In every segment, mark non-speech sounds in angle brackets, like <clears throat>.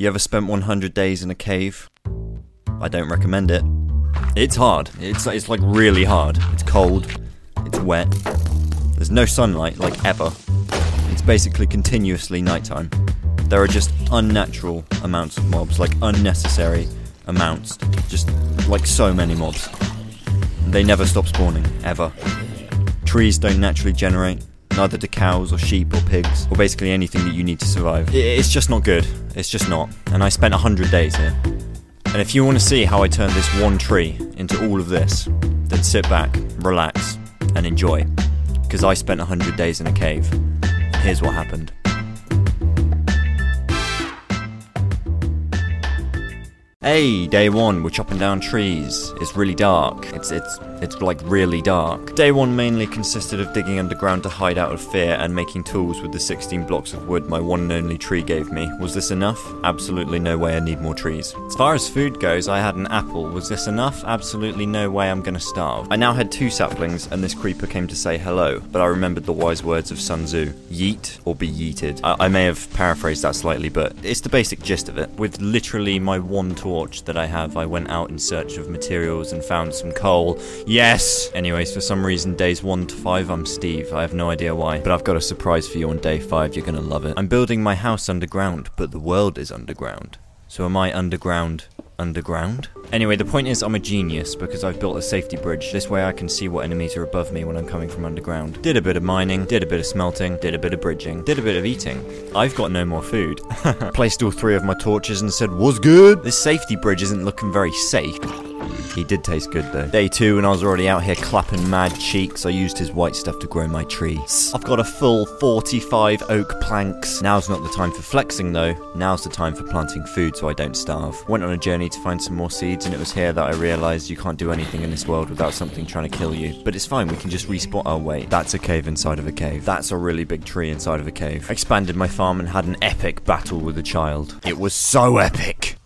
You ever spent 100 days in a cave? I don't recommend it. It's hard. It's, it's like really hard. It's cold. It's wet. There's no sunlight, like ever. It's basically continuously nighttime. There are just unnatural amounts of mobs, like unnecessary amounts. Just like so many mobs. They never stop spawning, ever. Trees don't naturally generate, neither do cows or sheep or pigs, or basically anything that you need to survive. It's just not good. It's just not. And I spent 100 days here. And if you want to see how I turned this one tree into all of this, then sit back, relax, and enjoy. Because I spent 100 days in a cave. Here's what happened. Hey, day one, we're chopping down trees. It's really dark. It's it's it's like really dark. Day one mainly consisted of digging underground to hide out of fear and making tools with the 16 blocks of wood my one and only tree gave me. Was this enough? Absolutely no way I need more trees. As far as food goes, I had an apple. Was this enough? Absolutely no way I'm gonna starve. I now had two saplings and this creeper came to say hello, but I remembered the wise words of Sun Tzu. Yeet or be yeeted. I, I may have paraphrased that slightly, but it's the basic gist of it. With literally my one torch that I have, I went out in search of materials and found some coal. Yes! Anyways, for some reason, days 1 to 5, I'm Steve. I have no idea why, but I've got a surprise for you on day 5. You're gonna love it. I'm building my house underground, but the world is underground. So am I underground? Underground? Anyway, the point is, I'm a genius because I've built a safety bridge. This way I can see what enemies are above me when I'm coming from underground. Did a bit of mining, did a bit of smelting, did a bit of bridging, did a bit of eating. I've got no more food. <laughs> Placed all three of my torches and said, Was good? This safety bridge isn't looking very safe. He did taste good though. Day two, and I was already out here clapping mad cheeks, I used his white stuff to grow my trees. I've got a full 45 oak planks. Now's not the time for flexing though. Now's the time for planting food so I don't starve. Went on a journey to find some more seeds, and it was here that I realised you can't do anything in this world without something trying to kill you. But it's fine, we can just respawn. Oh wait, that's a cave inside of a cave. That's a really big tree inside of a cave. Expanded my farm and had an epic battle with a child. It was so epic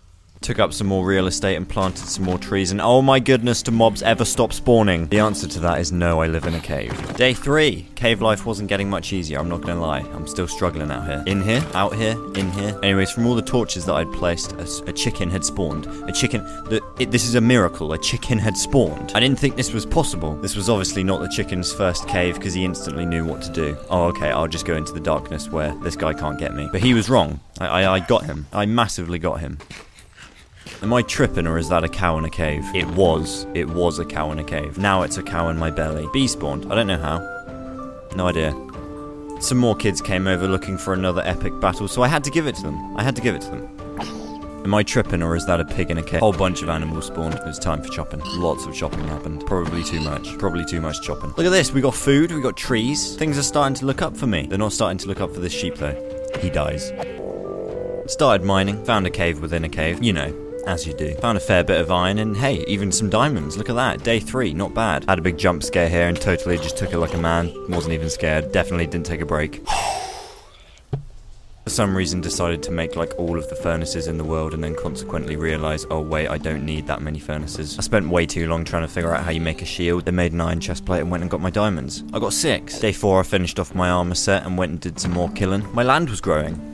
took up some more real estate and planted some more trees, and oh my goodness, do mobs ever stop spawning? The answer to that is no, I live in a cave. Day three. Cave life wasn't getting much easier, I'm not gonna lie. I'm still struggling out here. In here, out here, in here. Anyways, from all the torches that I'd placed, a chicken had spawned. A chicken. The, it, this is a miracle. A chicken had spawned. I didn't think this was possible. This was obviously not the chicken's first cave because he instantly knew what to do. Oh, okay, I'll just go into the darkness where this guy can't get me. But he was wrong. I, I, I got him. I massively got him. Am I tripping or is that a cow in a cave? It was. It was a cow in a cave. Now it's a cow in my belly. Bee spawned. I don't know how. No idea. Some more kids came over looking for another epic battle, so I had to give it to them. I had to give it to them. Am I tripping or is that a pig in a cave? A whole bunch of animals spawned. It was time for chopping. Lots of chopping happened. Probably too much. Probably too much chopping. Look at this. We got food. We got trees. Things are starting to look up for me. They're not starting to look up for this sheep though. He dies. Started mining, found a cave within a cave, you know, as you do. Found a fair bit of iron and hey, even some diamonds. Look at that. Day three, not bad. Had a big jump scare here and totally just took it like a man. Wasn't even scared. Definitely didn't take a break. <sighs> For some reason decided to make like all of the furnaces in the world and then consequently realised, oh wait, I don't need that many furnaces. I spent way too long trying to figure out how you make a shield, then made an iron chest plate and went and got my diamonds. I got six. Day four I finished off my armour set and went and did some more killing. My land was growing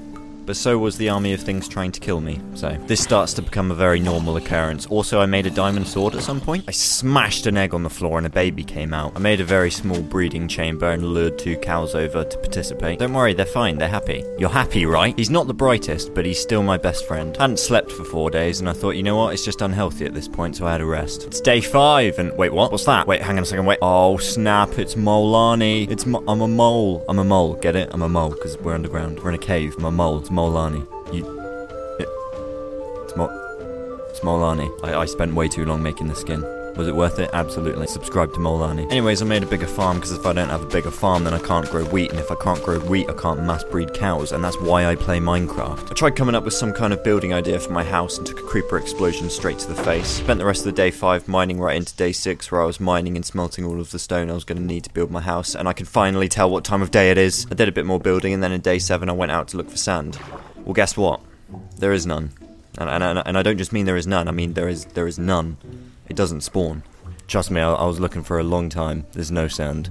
but so was the army of things trying to kill me. So this starts to become a very normal occurrence. Also, I made a diamond sword at some point. I smashed an egg on the floor and a baby came out. I made a very small breeding chamber and lured two cows over to participate. Don't worry, they're fine, they're happy. You're happy, right? He's not the brightest, but he's still my best friend. I hadn't slept for four days and I thought, you know what, it's just unhealthy at this point, so I had a rest. It's day five and wait, what? What's that? Wait, hang on a second, wait. Oh snap, it's Molani. It's mo- I'm a mole. I'm a mole, get it? I'm a mole because we're underground. We're in a cave. I'm a mole. It's Molani. You. It, it's Mo. It's Molani. I, I spent way too long making the skin. Was it worth it? Absolutely. Subscribe to Molani. Anyways, I made a bigger farm because if I don't have a bigger farm, then I can't grow wheat, and if I can't grow wheat, I can't mass breed cows, and that's why I play Minecraft. I tried coming up with some kind of building idea for my house and took a creeper explosion straight to the face. Spent the rest of the day five mining right into day six, where I was mining and smelting all of the stone I was going to need to build my house, and I can finally tell what time of day it is. I did a bit more building, and then in day seven, I went out to look for sand. Well, guess what? There is none. And, and, and I don't just mean there is none, I mean there is there is none. It doesn't spawn. Trust me, I, I was looking for a long time. There's no sand.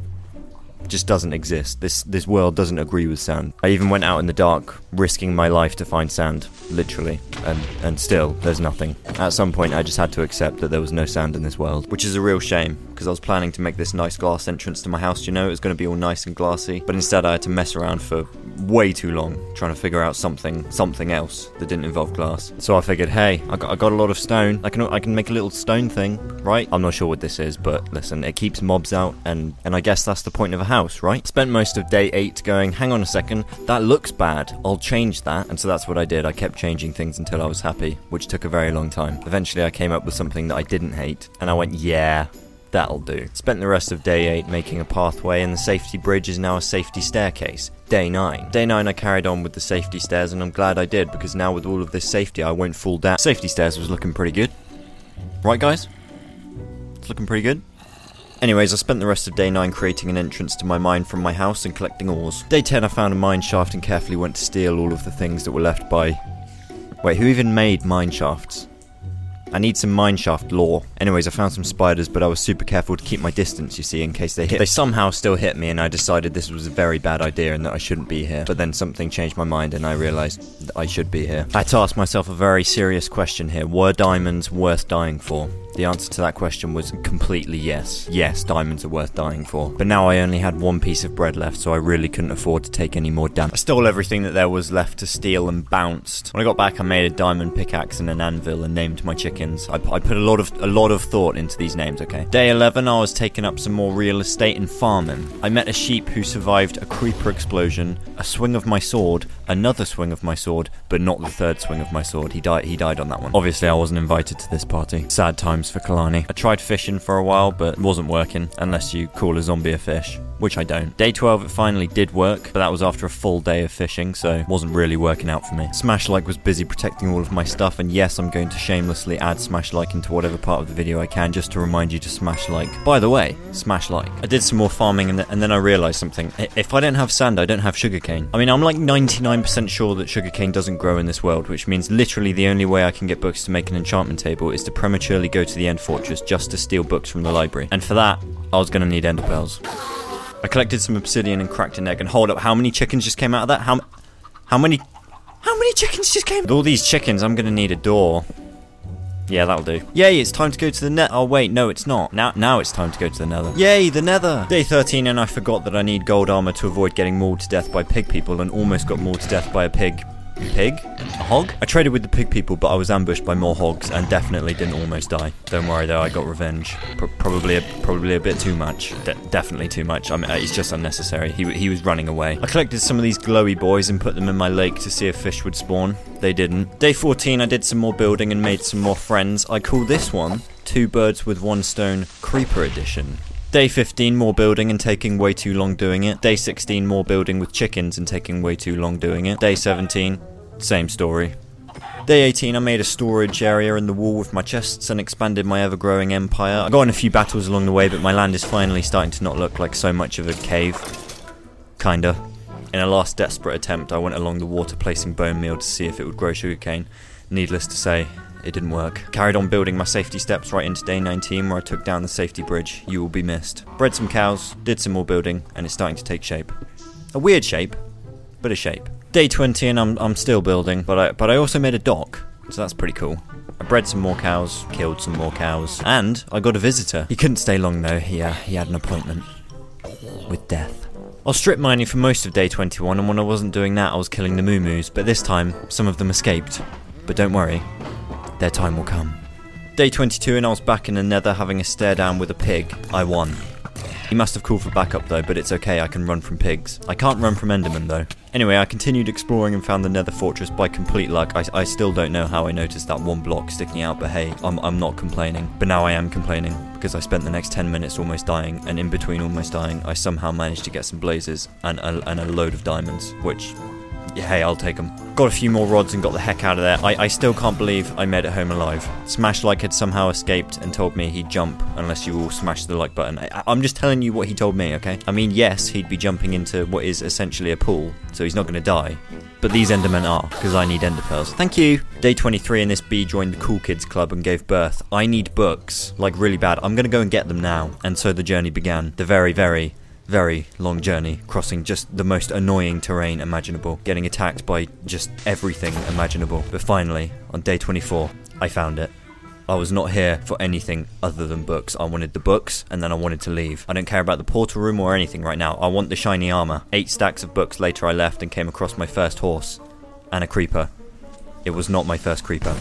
just doesn't exist. This this world doesn't agree with sand. I even went out in the dark, risking my life to find sand, literally, and and still there's nothing. At some point, I just had to accept that there was no sand in this world, which is a real shame because I was planning to make this nice glass entrance to my house. You know, it was going to be all nice and glassy, but instead I had to mess around for way too long trying to figure out something something else that didn't involve glass. So I figured, hey, I got, I got a lot of stone. I can I can make a little stone thing, right? I'm not sure what this is, but listen, it keeps mobs out, and and I guess that's the point of a house, right? Spent most of day eight going, hang on a second, that looks bad. I'll change that, and so that's what I did. I kept changing things until I was happy, which took a very long time. Eventually, I came up with something that I didn't hate, and I went, yeah, That'll do. Spent the rest of day 8 making a pathway, and the safety bridge is now a safety staircase. Day 9. Day 9, I carried on with the safety stairs, and I'm glad I did because now with all of this safety, I won't fall down. Safety stairs was looking pretty good. Right, guys? It's looking pretty good. Anyways, I spent the rest of day 9 creating an entrance to my mine from my house and collecting ores. Day 10, I found a mine shaft and carefully went to steal all of the things that were left by. Wait, who even made mine shafts? I need some mineshaft lore. Anyways, I found some spiders, but I was super careful to keep my distance, you see, in case they hit. They somehow still hit me, and I decided this was a very bad idea and that I shouldn't be here. But then something changed my mind, and I realized that I should be here. I had to ask myself a very serious question here. Were diamonds worth dying for? The answer to that question was completely yes. Yes, diamonds are worth dying for. But now I only had one piece of bread left, so I really couldn't afford to take any more damage. I stole everything that there was left to steal and bounced. When I got back, I made a diamond pickaxe and an anvil and named my chickens. I, I put a lot of a lot of thought into these names. Okay. Day 11, I was taking up some more real estate and farming. I met a sheep who survived a creeper explosion, a swing of my sword, another swing of my sword, but not the third swing of my sword. He died. He died on that one. Obviously, I wasn't invited to this party. Sad times for Kolanii. I tried fishing for a while, but it wasn't working unless you call a zombie a fish, which I don't. Day 12, it finally did work, but that was after a full day of fishing, so it wasn't really working out for me. Smash Like was busy protecting all of my stuff, and yes, I'm going to shamelessly add Smash Like into whatever part of the video I can just to remind you to smash like. By the way, smash like. I did some more farming, and, th- and then I realised something. If I don't have sand, I don't have sugarcane. I mean, I'm like 99% sure that sugarcane doesn't grow in this world, which means literally the only way I can get books to make an enchantment table is to prematurely go to the end fortress just to steal books from the library. And for that, I was going to need ender pearls. I collected some obsidian and cracked an egg. And hold up, how many chickens just came out of that? How, how many, how many chickens just came? With all these chickens, I'm going to need a door. Yeah, that'll do. Yay, it's time to go to the net. Oh wait, no, it's not. Now, now it's time to go to the nether. Yay, the nether. Day 13, and I forgot that I need gold armor to avoid getting mauled to death by pig people, and almost got mauled to death by a pig. Pig? A hog? I traded with the pig people, but I was ambushed by more hogs and definitely didn't almost die. Don't worry though, I got revenge. Pro- probably, a, probably a bit too much. De- definitely too much. I mean, uh, it's just unnecessary. He, he was running away. I collected some of these glowy boys and put them in my lake to see if fish would spawn. They didn't. Day 14, I did some more building and made some more friends. I call this one Two Birds with One Stone Creeper Edition. Day 15, more building and taking way too long doing it. Day 16, more building with chickens and taking way too long doing it. Day 17, same story. Day 18, I made a storage area in the wall with my chests and expanded my ever growing empire. I got in a few battles along the way, but my land is finally starting to not look like so much of a cave. Kinda. In a last desperate attempt, I went along the water placing bone meal to see if it would grow sugarcane. Needless to say, it didn't work. Carried on building my safety steps right into day 19 where I took down the safety bridge. You will be missed. Bred some cows, did some more building, and it's starting to take shape. A weird shape, but a shape. Day 20 and I'm, I'm still building, but I, but I also made a dock, so that's pretty cool. I bred some more cows, killed some more cows, and I got a visitor. He couldn't stay long though, he, uh, he had an appointment. With death. I was strip mining for most of day 21, and when I wasn't doing that, I was killing the moo moos, but this time, some of them escaped. But don't worry, their time will come. Day 22, and I was back in the nether having a stare down with a pig. I won. He must have called for backup though, but it's okay, I can run from pigs. I can't run from Enderman though. Anyway, I continued exploring and found the nether fortress by complete luck. I, I still don't know how I noticed that one block sticking out, but hey, I'm, I'm not complaining. But now I am complaining, because I spent the next 10 minutes almost dying, and in between almost dying, I somehow managed to get some blazes and a, and a load of diamonds, which yeah, hey, I'll take them. Got a few more rods and got the heck out of there. I, I still can't believe I made it home alive. Smash Like had somehow escaped and told me he'd jump unless you all smash the like button. I, I'm just telling you what he told me, okay? I mean, yes, he'd be jumping into what is essentially a pool, so he's not going to die. But these Endermen are, because I need Ender Pearls. Thank you! Day 23 and this bee joined the Cool Kids Club and gave birth. I need books, like really bad. I'm going to go and get them now. And so the journey began. The very, very, Very long journey, crossing just the most annoying terrain imaginable, getting attacked by just everything imaginable. But finally, on day 24, I found it. I was not here for anything other than books. I wanted the books and then I wanted to leave. I don't care about the portal room or anything right now. I want the shiny armor. Eight stacks of books later, I left and came across my first horse and a creeper. It was not my first creeper.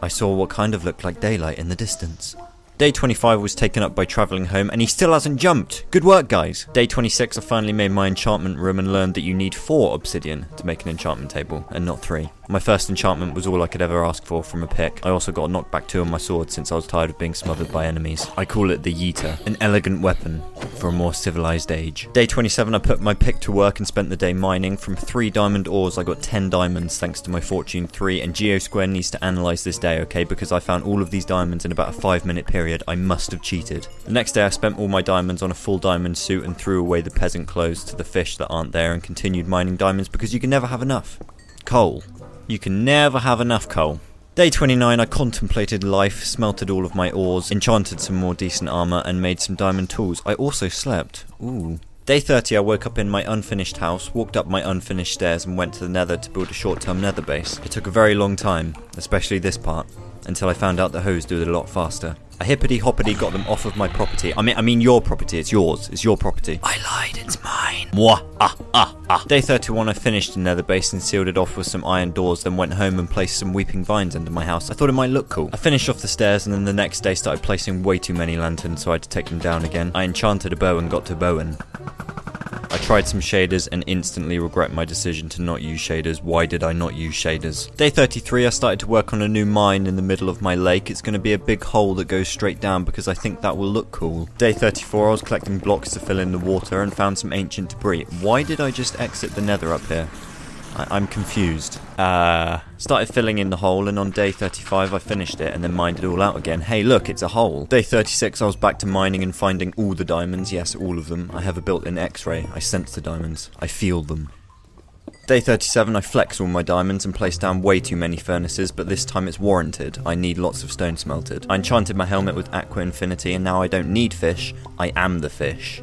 I saw what kind of looked like daylight in the distance. Day 25 was taken up by travelling home and he still hasn't jumped. Good work, guys. Day 26, I finally made my enchantment room and learned that you need 4 obsidian to make an enchantment table and not 3. My first enchantment was all I could ever ask for from a pick. I also got a knockback 2 on my sword since I was tired of being smothered by enemies. I call it the Yeeter, an elegant weapon for a more civilized age. Day 27, I put my pick to work and spent the day mining. From 3 diamond ores, I got 10 diamonds thanks to my fortune 3 and GeoSquare needs to analyse this day, okay, because I found all of these diamonds in about a 5 minute period, I must have cheated. The next day I spent all my diamonds on a full diamond suit and threw away the peasant clothes to the fish that aren't there and continued mining diamonds because you can never have enough. Coal. You can never have enough coal. Day 29, I contemplated life, smelted all of my ores, enchanted some more decent armour, and made some diamond tools. I also slept. Ooh. Day 30, I woke up in my unfinished house, walked up my unfinished stairs, and went to the nether to build a short term nether base. It took a very long time, especially this part, until I found out the hoes do it a lot faster. I hippity hoppity got them off of my property. I mean, I mean your property. It's yours. It's your property. I lied. It's mine. Mwah. Ah, ah, ah. Day 31, I finished the nether base and sealed it off with some iron doors, then went home and placed some weeping vines under my house. I thought it might look cool. I finished off the stairs and then the next day started placing way too many lanterns, so I had to take them down again. I enchanted a bow and got to Bowen. I tried some shaders and instantly regret my decision to not use shaders. Why did I not use shaders? Day 33, I started to work on a new mine in the middle of my lake. It's going to be a big hole that goes straight down because I think that will look cool. Day 34, I was collecting blocks to fill in the water and found some ancient debris. Why did I just exit the nether up here? I- am confused. Uh, started filling in the hole, and on day 35 I finished it and then mined it all out again. Hey, look, it's a hole. Day 36 I was back to mining and finding all the diamonds. Yes, all of them. I have a built in x ray. I sense the diamonds, I feel them. Day 37, I flex all my diamonds and place down way too many furnaces, but this time it's warranted. I need lots of stone smelted. I enchanted my helmet with Aqua Affinity, and now I don't need fish, I am the fish.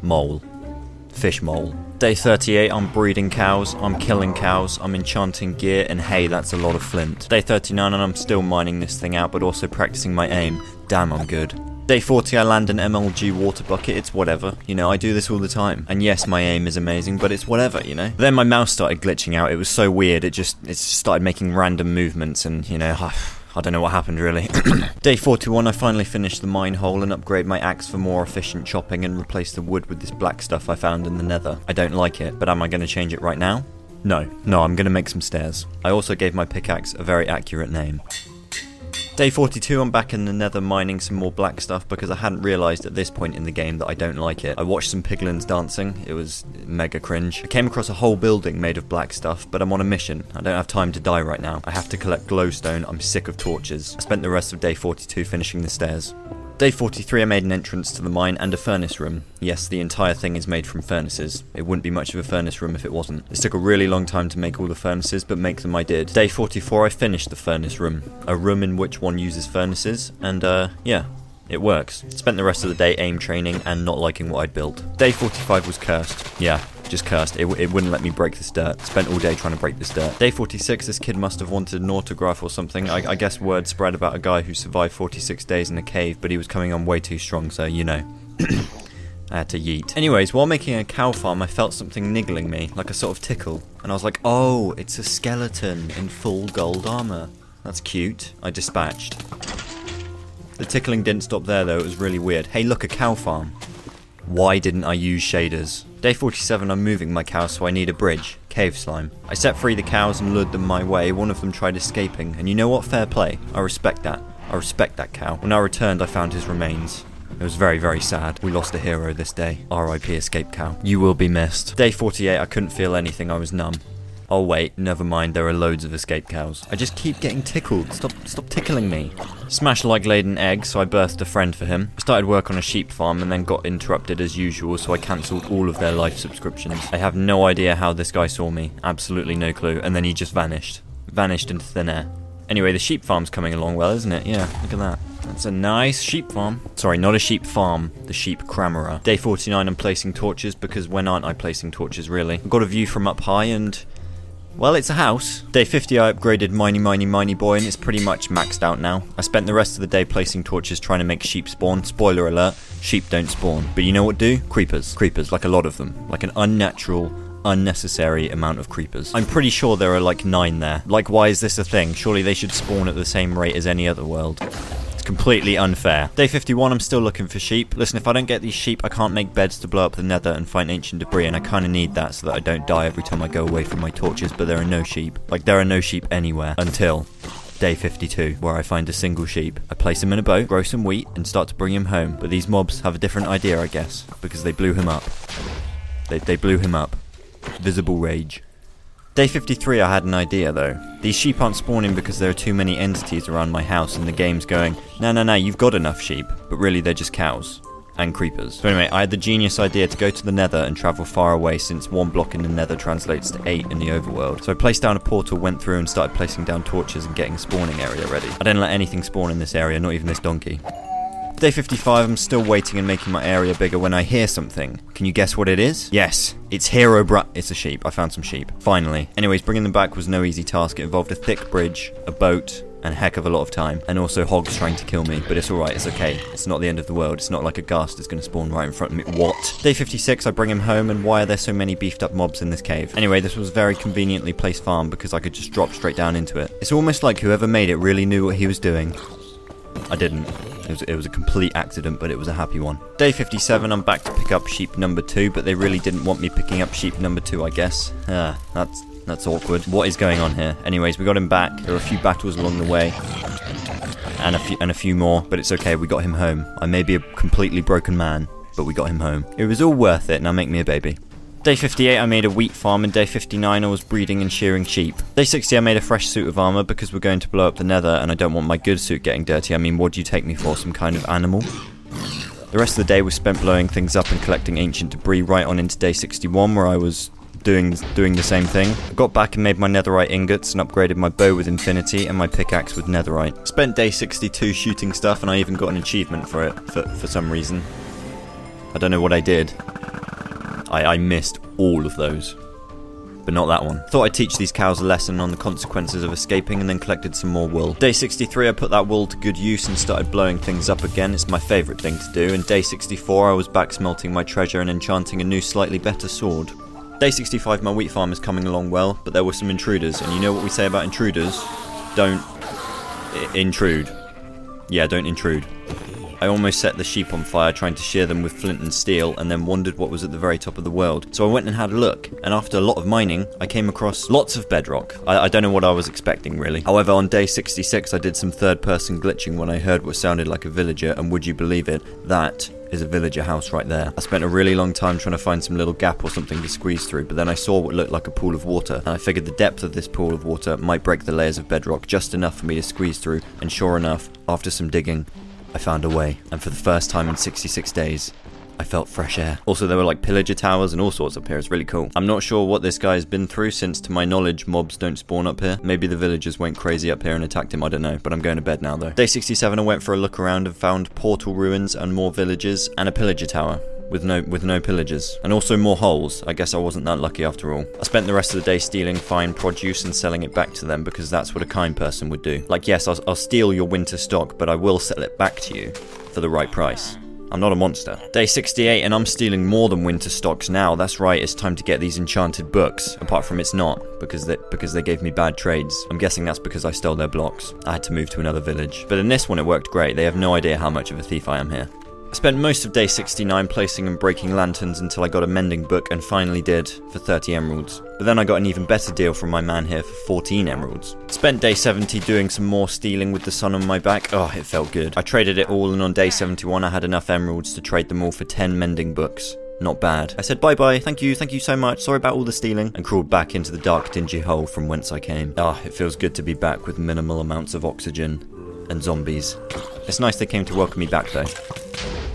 Mole. Fish mole. Day 38, I'm breeding cows, I'm killing cows, I'm enchanting gear, and hey, that's a lot of flint. Day 39, and I'm still mining this thing out, but also practicing my aim. Damn, I'm good. Day 40, I land an MLG water bucket, it's whatever. You know, I do this all the time. And yes, my aim is amazing, but it's whatever, you know? Then my mouse started glitching out, it was so weird, it just, it started making random movements, and, you know, <sighs> I don't know what happened really. <clears throat> Day 41, I finally finished the mine hole and upgrade my axe for more efficient chopping and replace the wood with this black stuff I found in the nether. I don't like it, but am I going to change it right now? No, no, I'm going to make some stairs. I also gave my pickaxe a very accurate name. Day 42, I'm back in the nether mining some more black stuff because I hadn't realised at this point in the game that I don't like it. I watched some piglins dancing, it was mega cringe. I came across a whole building made of black stuff, but I'm on a mission. I don't have time to die right now. I have to collect glowstone, I'm sick of torches. I spent the rest of day 42 finishing the stairs. Day 43 I made an entrance to the mine and a furnace room. Yes, the entire thing is made from furnaces. It wouldn't be much of a furnace room if it wasn't. This took a really long time to make all the furnaces, but make them I did. Day 44 I finished the furnace room. A room in which one uses furnaces, and uh, yeah, it works. Spent the rest of the day aim training and not liking what I'd built. Day 45 was cursed. Yeah, just cursed. It, it wouldn't let me break this dirt. Spent all day trying to break this dirt. Day 46, this kid must have wanted an autograph or something. I, I guess word spread about a guy who survived 46 days in a cave, but he was coming on way too strong, so you know. <coughs> I had to yeet. Anyways, while making a cow farm, I felt something niggling me, like a sort of tickle. And I was like, oh, it's a skeleton in full gold armor. That's cute. I dispatched. The tickling didn't stop there though, it was really weird. Hey look, a cow farm. Why didn't I use shaders? Day 47 I'm moving my cows so I need a bridge. Cave slime. I set free the cows and lured them my way, one of them tried escaping, and you know what? Fair play. I respect that. I respect that cow. When I returned I found his remains. It was very, very sad. We lost a hero this day. RIP escape cow. You will be missed. Day 48 I couldn't feel anything, I was numb. Oh wait, never mind, there are loads of escape cows. I just keep getting tickled. Stop stop tickling me. Smash like laid an egg, so I birthed a friend for him. I started work on a sheep farm and then got interrupted as usual, so I cancelled all of their life subscriptions. I have no idea how this guy saw me. Absolutely no clue. And then he just vanished. Vanished into thin air. Anyway, the sheep farm's coming along well, isn't it? Yeah, look at that. That's a nice sheep farm. Sorry, not a sheep farm, the sheep crammerer. Day 49, I'm placing torches because when aren't I placing torches really? I've got a view from up high and well, it's a house. Day 50 I upgraded Miney Miney Miney Boy and it's pretty much maxed out now. I spent the rest of the day placing torches trying to make sheep spawn. Spoiler alert, sheep don't spawn. But you know what do? Creepers. Creepers, like a lot of them. Like an unnatural, unnecessary amount of creepers. I'm pretty sure there are like nine there. Like why is this a thing? Surely they should spawn at the same rate as any other world completely unfair. Day 51, I'm still looking for sheep. Listen, if I don't get these sheep, I can't make beds to blow up the nether and find ancient debris, and I kind of need that so that I don't die every time I go away from my torches, but there are no sheep. Like, there are no sheep anywhere until day 52, where I find a single sheep. I place him in a boat, grow some wheat, and start to bring him home. But these mobs have a different idea, I guess, because they blew him up. They, they blew him up. Visible rage. Day 53 I had an idea though. These sheep aren't spawning because there are too many entities around my house and the game's going, no no no, you've got enough sheep, but really they're just cows. And creepers. So anyway, I had the genius idea to go to the nether and travel far away since one block in the nether translates to 8 in the overworld. So I placed down a portal, went through and started placing down torches and getting a spawning area ready. I didn't let anything spawn in this area, not even this donkey. Day 55, I'm still waiting and making my area bigger when I hear something. Can you guess what it is? Yes, it's Hero Bra- It's a sheep. I found some sheep. Finally. Anyways, bringing them back was no easy task. It involved a thick bridge, a boat, and a heck of a lot of time. And also hogs trying to kill me. But it's alright, it's okay. It's not the end of the world. It's not like a ghast is to spawn right in front of me. What? Day 56, I bring him home, and why are there so many beefed up mobs in this cave? Anyway, this was a very conveniently placed farm because I could just drop straight down into it. It's almost like whoever made it really knew what he was doing. I didn't. It was, it was, a complete accident, but it was a happy one. Day 57, I'm back to pick up sheep number two, but they really didn't want me picking up sheep number two, I guess. Ah, that's that's awkward. What is going on here? Anyways, we got him back. There were a few battles along the way, and a few and a few more, but it's okay. We got him home. I may be a completely broken man, but we got him home. It was all worth it. Now make me a baby. Day 58 I made a wheat farm and day 59 I was breeding and shearing sheep. Day 60 I made a fresh suit of armor because we're going to blow up the nether and I don't want my good suit getting dirty. I mean what do you take me for, some kind of animal? The rest of the day was spent blowing things up and collecting ancient debris right on into day 61 where I was doing doing the same thing. I got back and made my netherite ingots and upgraded my bow with infinity and my pickaxe with netherite. Spent day 62 shooting stuff and I even got an achievement for it for, for some reason. I don't know what I did. I, I missed all of those. But not that one. Thought I'd teach these cows a lesson on the consequences of escaping and then collected some more wool. Day 63 I put that wool to good use and started blowing things up again. It's my favourite thing to do. And day 64 I was back smelting my treasure and enchanting a new slightly better sword. Day 65 my wheat farm is coming along well, but there were some intruders. And you know what we say about intruders? Don't intrude. Yeah, don't intrude. I almost set the sheep on fire trying to shear them with flint and steel and then wondered what was at the very top of the world. So I went and had a look, and after a lot of mining, I came across lots of bedrock. I, I don't know what I was expecting really. However, on day 66, I did some third person glitching when I heard what sounded like a villager, and would you believe it, that is a villager house right there. I spent a really long time trying to find some little gap or something to squeeze through, but then I saw what looked like a pool of water, and I figured the depth of this pool of water might break the layers of bedrock just enough for me to squeeze through, and sure enough, after some digging, I found a way, and for the first time in 66 days, I felt fresh air. Also, there were like pillager towers and all sorts up here. It's really cool. I'm not sure what this guy's been through since, to my knowledge, mobs don't spawn up here. Maybe the villagers went crazy up here and attacked him. I don't know, but I'm going to bed now though. Day 67, I went for a look around and found portal ruins and more villages and a pillager tower with no with no pillagers and also more holes. I guess I wasn't that lucky after all. I spent the rest of the day stealing fine produce and selling it back to them because that's what a kind person would do. Like yes, I'll, I'll steal your winter stock, but I will sell it back to you for the right price. I'm not a monster. Day 68, and I'm stealing more than winter stocks now. That's right, it's time to get these enchanted books. Apart from it's not, because they, because they gave me bad trades. I'm guessing that's because I stole their blocks. I had to move to another village. But in this one, it worked great. They have no idea how much of a thief I am here. I spent most of day 69 placing and breaking lanterns until I got a mending book and finally did for 30 emeralds. But then I got an even better deal from my man here for 14 emeralds. Spent day 70 doing some more stealing with the sun on my back. Oh, it felt good. I traded it all and on day 71 I had enough emeralds to trade them all for 10 mending books. Not bad. I said bye bye, thank you, thank you so much, sorry about all the stealing, and crawled back into the dark, dingy hole from whence I came. Ah, it feels good to be back with minimal amounts of oxygen and zombies. It's nice they came to welcome me back though.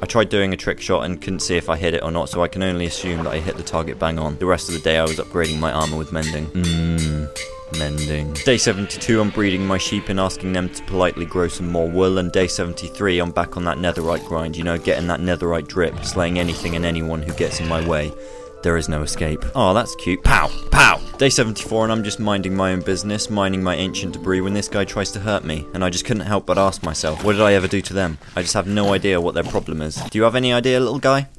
I tried doing a trick shot and couldn't see if I hit it or not, so I can only assume that I hit the target bang on. The rest of the day I was upgrading my armor with mending. Mmm. Mending. Day 72, I'm breeding my sheep and asking them to politely grow some more wool. And day 73, I'm back on that netherite grind, you know, getting that netherite drip, slaying anything and anyone who gets in my way. There is no escape. Oh, that's cute. Pow! Pow! Day 74, and I'm just minding my own business, mining my ancient debris when this guy tries to hurt me. And I just couldn't help but ask myself, what did I ever do to them? I just have no idea what their problem is. Do you have any idea, little guy?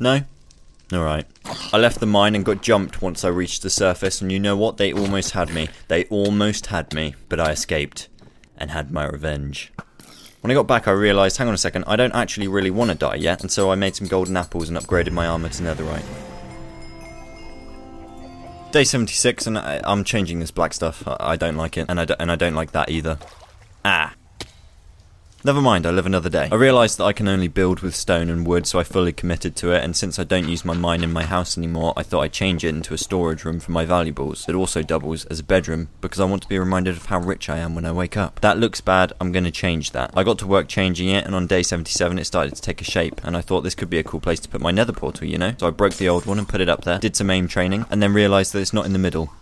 No? Alright. I left the mine and got jumped once I reached the surface, and you know what? They almost had me. They almost had me, but I escaped and had my revenge. When I got back, I realised, hang on a second, I don't actually really want to die yet, and so I made some golden apples and upgraded my armour to netherite. Day 76, and I, am changing this black stuff. I, I don't like it, and I, do, and I don't like that either. Ah. Never mind, I live another day. I realised that I can only build with stone and wood, so I fully committed to it, and since I don't use my mine in my house anymore, I thought I'd change it into a storage room for my valuables. It also doubles as a bedroom, because I want to be reminded of how rich I am when I wake up. That looks bad, I'm going to change that. I got to work changing it, and on day 77 it started to take a shape, and I thought this could be a cool place to put my nether portal, you know? So I broke the old one and put it up there, did some aim training, and then realised that it's not in the middle.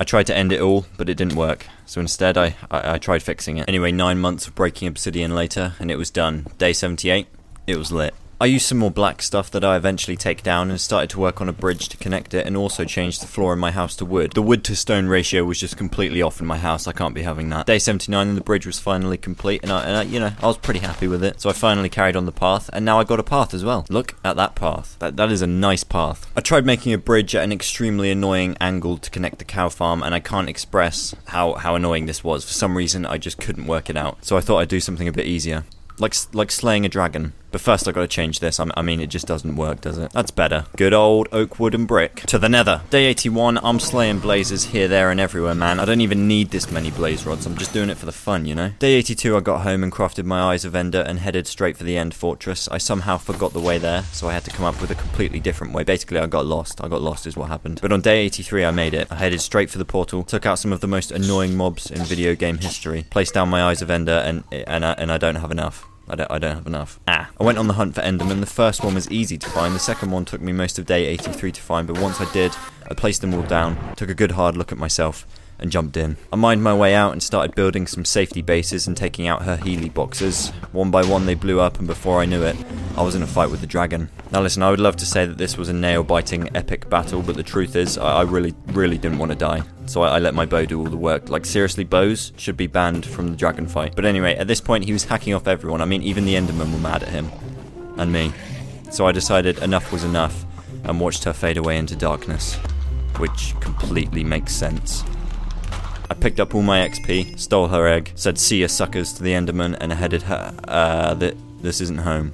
I tried to end it all, but it didn't work. So instead, I, I, I, tried fixing it. Anyway, nine months of breaking obsidian later, and it was done. Day 78, it was lit. I used some more black stuff that I eventually take down and started to work on a bridge to connect it and also changed the floor in my house to wood. The wood to stone ratio was just completely off in my house, I can't be having that. Day 79 and the bridge was finally complete and I, and I, you know, I was pretty happy with it. So I finally carried on the path and now I got a path as well. Look at that path. That, that is a nice path. I tried making a bridge at an extremely annoying angle to connect the cow farm and I can't express how, how annoying this was. For some reason I just couldn't work it out. So I thought I'd do something a bit easier. Like, like slaying a dragon. But first I've gotta change this. I mean, it just doesn't work, does it? That's better. Good old oak, wood, and brick. To the nether. Day 81, I'm slaying blazes here, there, and everywhere, man. I don't even need this many blaze rods. I'm just doing it for the fun, you know? Day 82, I got home and crafted my Eyes of Ender and headed straight for the End Fortress. I somehow forgot the way there, so I had to come up with a completely different way. Basically, I got lost. I got lost is what happened. But on day 83, I made it. I headed straight for the portal, took out some of the most annoying mobs in video game history, placed down my Eyes of Ender, and, and, I, and I don't have enough. I don't, I don't have enough. Ah. I went on the hunt for Enderman. The first one was easy to find. The second one took me most of day 83 to find, but once I did, I placed them all down, took a good hard look at myself, and jumped in. I mined my way out and started building some safety bases and taking out her Healy boxes. One by one they blew up and before I knew it, I was in a fight with the dragon. Now listen, I would love to say that this was a nail-biting epic battle, but the truth is, I, I really, really didn't want to die. So I, I, let my bow do all the work. Like seriously, bows should be banned from the dragon fight. But anyway, at this point he was hacking off everyone. I mean, even the Endermen were mad at him. And me. So I decided enough was enough and watched her fade away into darkness. Which completely makes sense. I picked up all my XP, stole her egg, said see ya suckers to the Enderman, and headed her. Uh, th- this isn't home.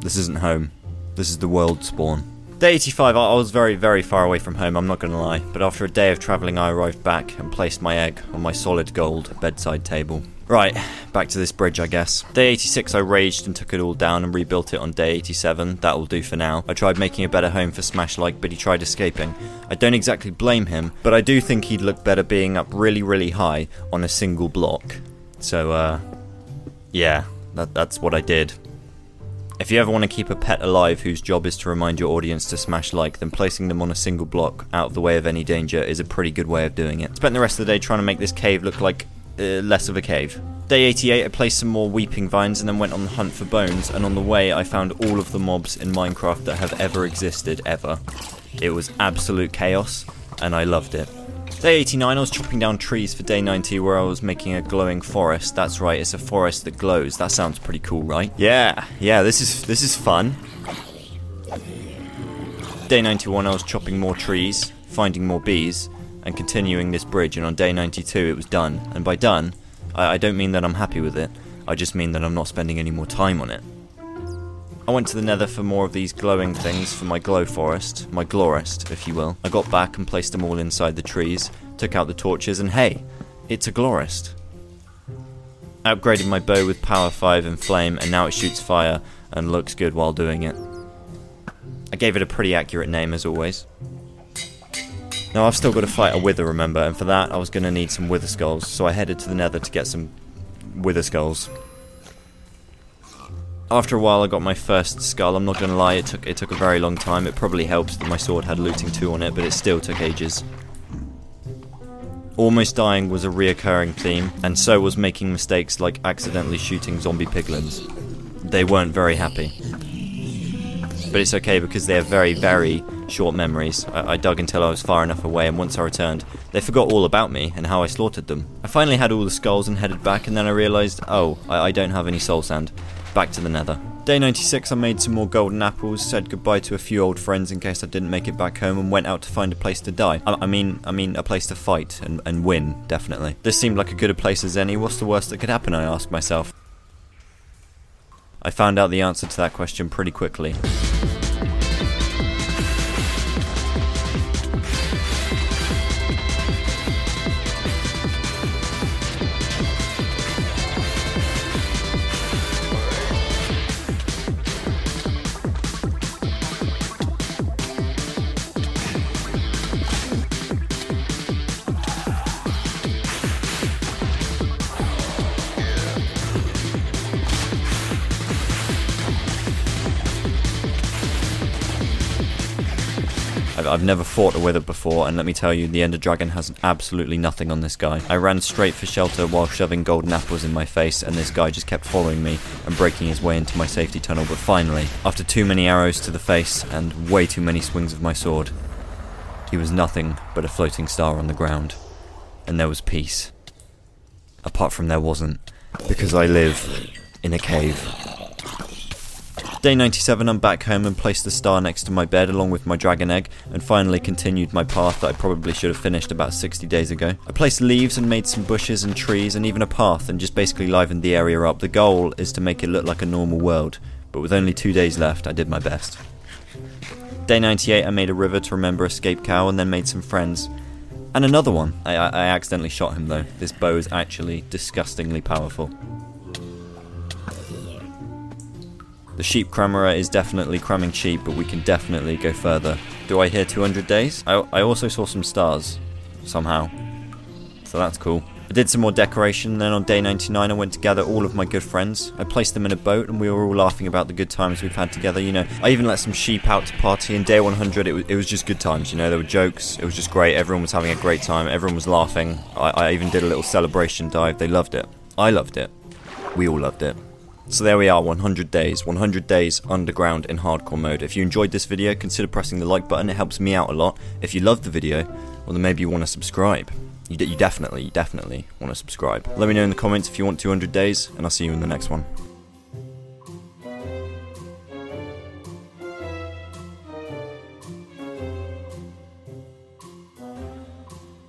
This isn't home. This is the world spawn. Day 85, I was very, very far away from home, I'm not gonna lie, but after a day of travelling, I arrived back and placed my egg on my solid gold bedside table. Right, back to this bridge, I guess. Day 86, I raged and took it all down and rebuilt it on day 87. That'll do for now. I tried making a better home for Smash Like, but he tried escaping. I don't exactly blame him, but I do think he'd look better being up really, really high on a single block. So, uh, yeah, that, that's what I did. If you ever want to keep a pet alive whose job is to remind your audience to smash like, then placing them on a single block out of the way of any danger is a pretty good way of doing it. Spent the rest of the day trying to make this cave look like uh, less of a cave. Day 88, I placed some more weeping vines and then went on the hunt for bones, and on the way, I found all of the mobs in Minecraft that have ever existed, ever. It was absolute chaos, and I loved it. Day 89, I was chopping down trees for day 90 where I was making a glowing forest. That's right, it's a forest that glows. That sounds pretty cool, right? Yeah, yeah, this is this is fun. Day 91, I was chopping more trees, finding more bees, and continuing this bridge, and on day 92 it was done. And by done, I, I don't mean that I'm happy with it, I just mean that I'm not spending any more time on it. I went to the nether for more of these glowing things for my glow forest, my glorist, if you will. I got back and placed them all inside the trees, took out the torches, and hey, it's a glorist. I upgraded my bow with power 5 and flame, and now it shoots fire and looks good while doing it. I gave it a pretty accurate name as always. Now I've still got to fight a wither, remember, and for that I was going to need some wither skulls, so I headed to the nether to get some wither skulls. After a while I got my first skull, I'm not going to lie, it took, it took a very long time. It probably helps that my sword had looting 2 on it, but it still took ages. Almost dying was a reoccurring theme, and so was making mistakes like accidentally shooting zombie piglins. They weren't very happy. But it's okay because they're very, very short memories. I, I, dug until I was far enough away, and once I returned, they forgot all about me and how I slaughtered them. I finally had all the skulls and headed back, and then I realised, oh, I, I don't have any soul sand. Back to the nether. Day 96, I made some more golden apples, said goodbye to a few old friends in case I didn't make it back home, and went out to find a place to die. I, I mean, I mean, a place to fight and, and win, definitely. This seemed like a good a place as any. What's the worst that could happen? I asked myself. I found out the answer to that question pretty quickly. I've never fought a wither before, and let me tell you, the Ender Dragon has absolutely nothing on this guy. I ran straight for shelter while shoving golden apples in my face, and this guy just kept following me and breaking his way into my safety tunnel. But finally, after too many arrows to the face and way too many swings of my sword, he was nothing but a floating star on the ground. And there was peace. Apart from there wasn't, because I live in a cave. Day 97, I'm back home and placed the star next to my bed along with my dragon egg, and finally continued my path that I probably should have finished about 60 days ago. I placed leaves and made some bushes and trees and even a path and just basically livened the area up. The goal is to make it look like a normal world, but with only two days left, I did my best. Day 98, I made a river to remember Escape Cow and then made some friends. And another one. I, I, accidentally shot him though. This bow is actually disgustingly powerful. The sheep crammerer is definitely cramming sheep, but we can definitely go further. Do I hear 200 days? I, I also saw some stars, somehow. So that's cool. I did some more decoration, then on day 99 I went to gather all of my good friends. I placed them in a boat and we were all laughing about the good times we've had together, you know. I even let some sheep out to party, and day 100 it was, it was just good times, you know. There were jokes, it was just great, everyone was having a great time, everyone was laughing. I, I even did a little celebration dive, they loved it. I loved it. We all loved it. So there we are, 100 days. 100 days underground in hardcore mode. If you enjoyed this video, consider pressing the like button. It helps me out a lot. If you loved the video, well then maybe you want to subscribe. You, you definitely, you definitely want to subscribe. Let me know in the comments if you want 200 days, and I'll see you in the next one.